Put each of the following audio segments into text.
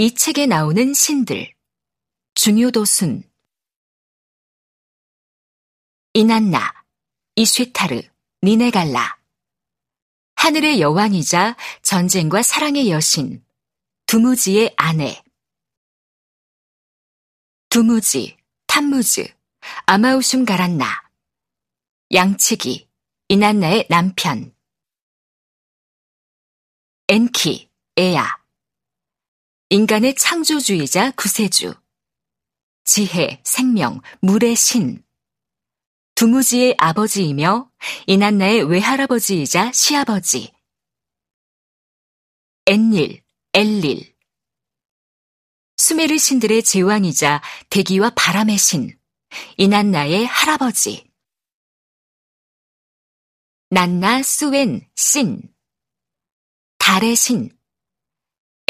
이 책에 나오는 신들. 중요도순. 이난나 이쉐타르 니네갈라. 하늘의 여왕이자 전쟁과 사랑의 여신. 두무지의 아내. 두무지 탐무즈 아마우슘 가란나. 양치기 이난나의 남편. 엔키 에야 인간의 창조주의자 구세주. 지혜, 생명, 물의 신. 두무지의 아버지이며 이난나의 외할아버지이자 시아버지. 엔릴, 엘릴. 수메르 신들의 제왕이자 대기와 바람의 신. 이난나의 할아버지. 난나 수웬 신. 달의 신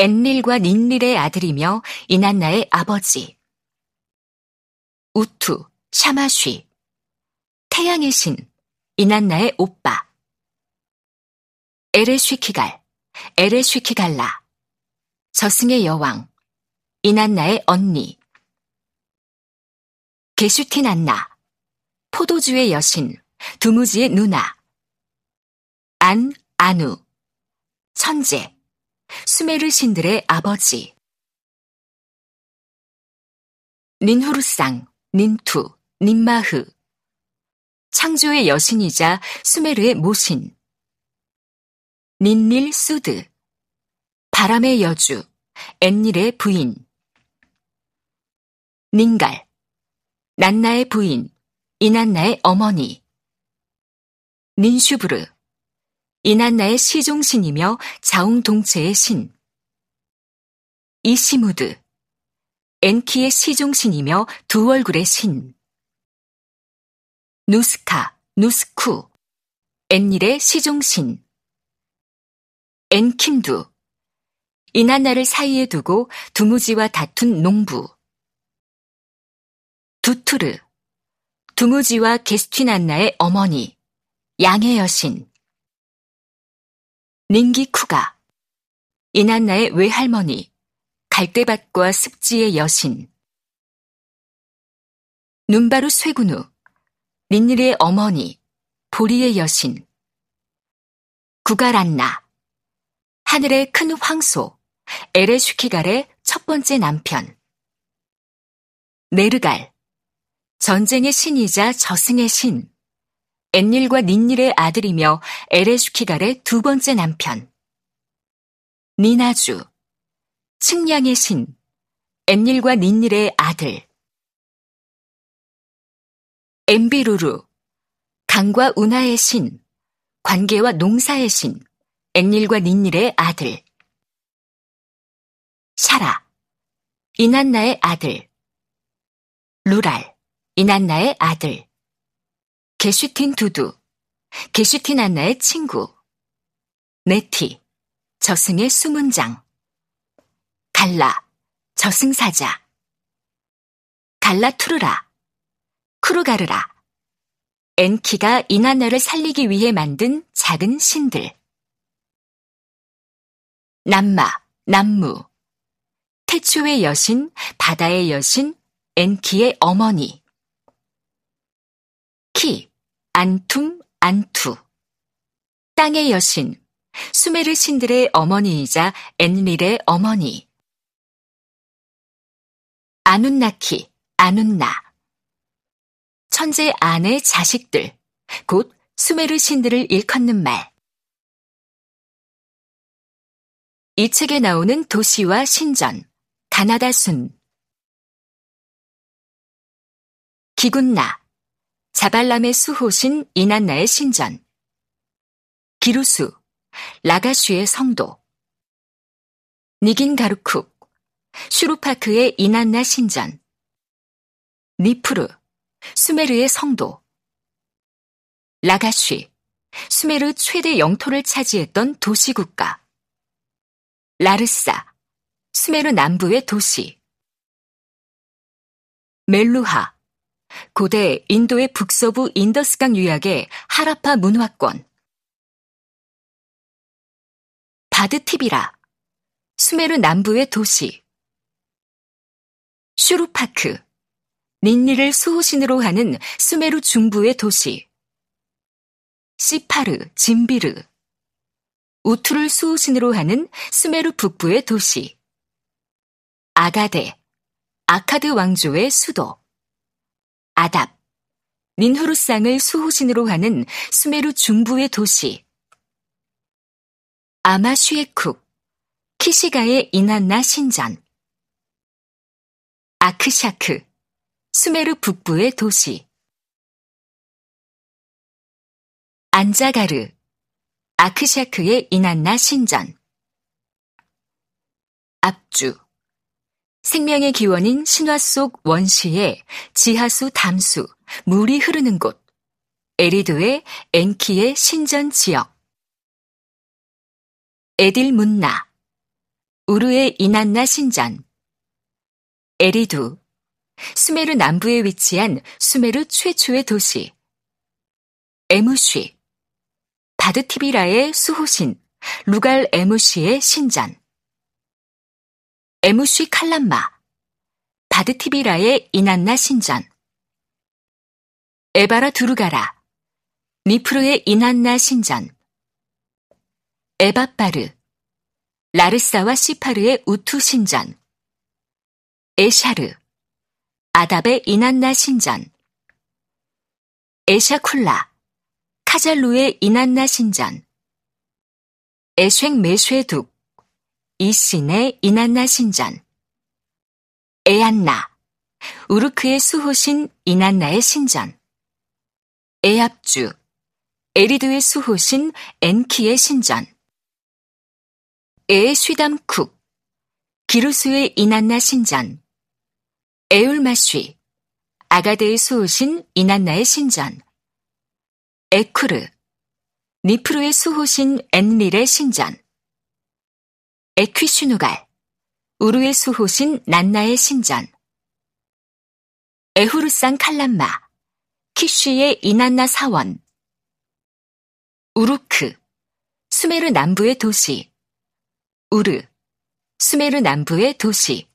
엔릴과 닌릴의 아들이며 이난나의 아버지. 우투 샤마쉬. 태양의 신 이난나의 오빠. 에레쉬키갈 에레쉬키갈라. 저승의 여왕 이난나의 언니. 게슈티난나 포도주의 여신 두무지의 누나. 안, 아누, 천재, 수메르 신들의 아버지, 닌후르상, 닌투, 닌마흐, 창조의 여신이자 수메르의 모신, 닌릴 수드, 바람의 여주, 엔닐의 부인, 닌갈, 난나의 부인, 이난나의 어머니, 닌슈브르, 이난나의 시종신이며 자웅동체의 신. 이시무드. 엔키의 시종신이며 두 얼굴의 신. 누스카, 누스쿠. 엔닐의 시종신. 엔킴두. 이난나를 사이에 두고 두무지와 다툰 농부. 두투르. 두무지와 게스티난나의 어머니. 양의 여신. 닝기쿠가 이난나의 외할머니 갈대밭과 습지의 여신. 눈바루 쇠구누 닌닐의 어머니 보리의 여신. 구가란나 하늘의 큰 황소 에레슈키갈의 첫 번째 남편. 네르갈 전쟁의 신이자 저승의 신 엔닐과 닌닐의 아들이며 에레슈키갈의 두 번째 남편. 니나주, 측량의 신, 엔닐과 닌닐의 아들. 엠비루루, 강과 운하의 신, 관계와 농사의 신, 엔닐과 닌닐의 아들. 샤라, 이난나의 아들. 루랄, 이난나의 아들. 게슈틴 두두, 게슈틴 안나의 친구, 네티, 저승의 수문장, 갈라, 저승사자, 갈라 투르라, 쿠르가르라, 엔키가 이난나를 살리기 위해 만든 작은 신들, 남마, 남무, 태초의 여신, 바다의 여신, 엔키의 어머니, 키, 안툼, 안투. 땅의 여신, 수메르 신들의 어머니이자 엔릴의 어머니. 아눈나키, 아눈나. 천재 아내 자식들, 곧 수메르 신들을 일컫는 말. 이 책에 나오는 도시와 신전, 가나다 순. 기군나, 자발람의 수호신 이난나의 신전, 기루수, 라가슈의 성도, 니긴가르쿡, 슈루파크의 이난나 신전, 니프르, 수메르의 성도, 라가쉬, 수메르 최대 영토를 차지했던 도시국가, 라르사, 수메르 남부의 도시, 멜루하, 고대 인도의 북서부 인더스강 유역의 하라파 문화권 바드티비라 수메르 남부의 도시 슈루파크, 닌니를 수호신으로 하는 수메르 중부의 도시. 시파르, 진비르, 우투를 수호신으로 하는 수메르 북부의 도시. 아가데, 아카드 왕조의 수도. 아답, 닌후르상을 수호신으로 하는 수메르 중부의 도시. 아마슈에쿡, 키시가의 이난나 신전. 아크샤크, 수메르 북부의 도시. 안자가르, 아크샤크의 이난나 신전. 압주, 생명의 기원인 신화 속 원시의 지하수 담수, 물이 흐르는 곳. 에리도의 엔키의 신전 지역. 에딜 문나, 우르의 이난나 신전. 에리두, 수메르 남부에 위치한 수메르 최초의 도시. 에무쉬, 바드티비라의 수호신, 루갈 에무쉬의 신전. 에무쉬 칼람마, 바드티비라의 이난나 신전. 에바라 두루가라, 니프르의 이난나 신전. 에바빠르, 라르사와 시파르의 우투 신전. 에샤르, 아답의 이난나 신전, 에샤쿨라, 카잘루의 이난나 신전, 에쉥 메쉐둑, 이신의 이난나 신전, 에안나, 우르크의 수호신 이난나의 신전, 에압주, 에리드의 수호신 엔키의 신전, 에쉬담쿡, 기루스의 이난나 신전, 에울마쉬, 아가데의 수호신 이난나의 신전, 에쿠르, 니프루의 수호신 엔릴의 신전, 에퀴슈누갈, 우르의 수호신 난나의 신전, 에후르산 칼람마, 키쉬의 이난나 사원, 우루크, 수메르 남부의 도시, 우르, 수메르 남부의 도시,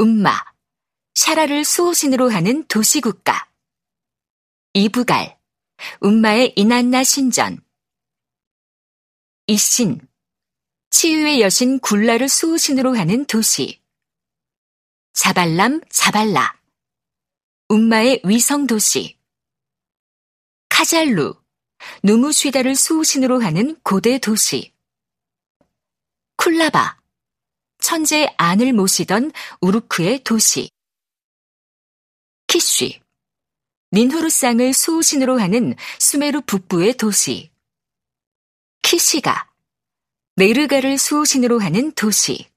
음마, 샤라를 수호신으로 하는 도시국가. 이부갈, 운마의 이난나 신전. 이신, 치유의 여신 굴라를 수호신으로 하는 도시. 자발람, 자발라. 운마의 위성 도시. 카잘루, 누무쉬다를 수호신으로 하는 고대 도시. 쿨라바, 천재 안을 모시던 우루크의 도시. 키쉬, 닌후르상을 수호신으로 하는 수메르 북부의 도시. 키시가, 네르가를 수호신으로 하는 도시.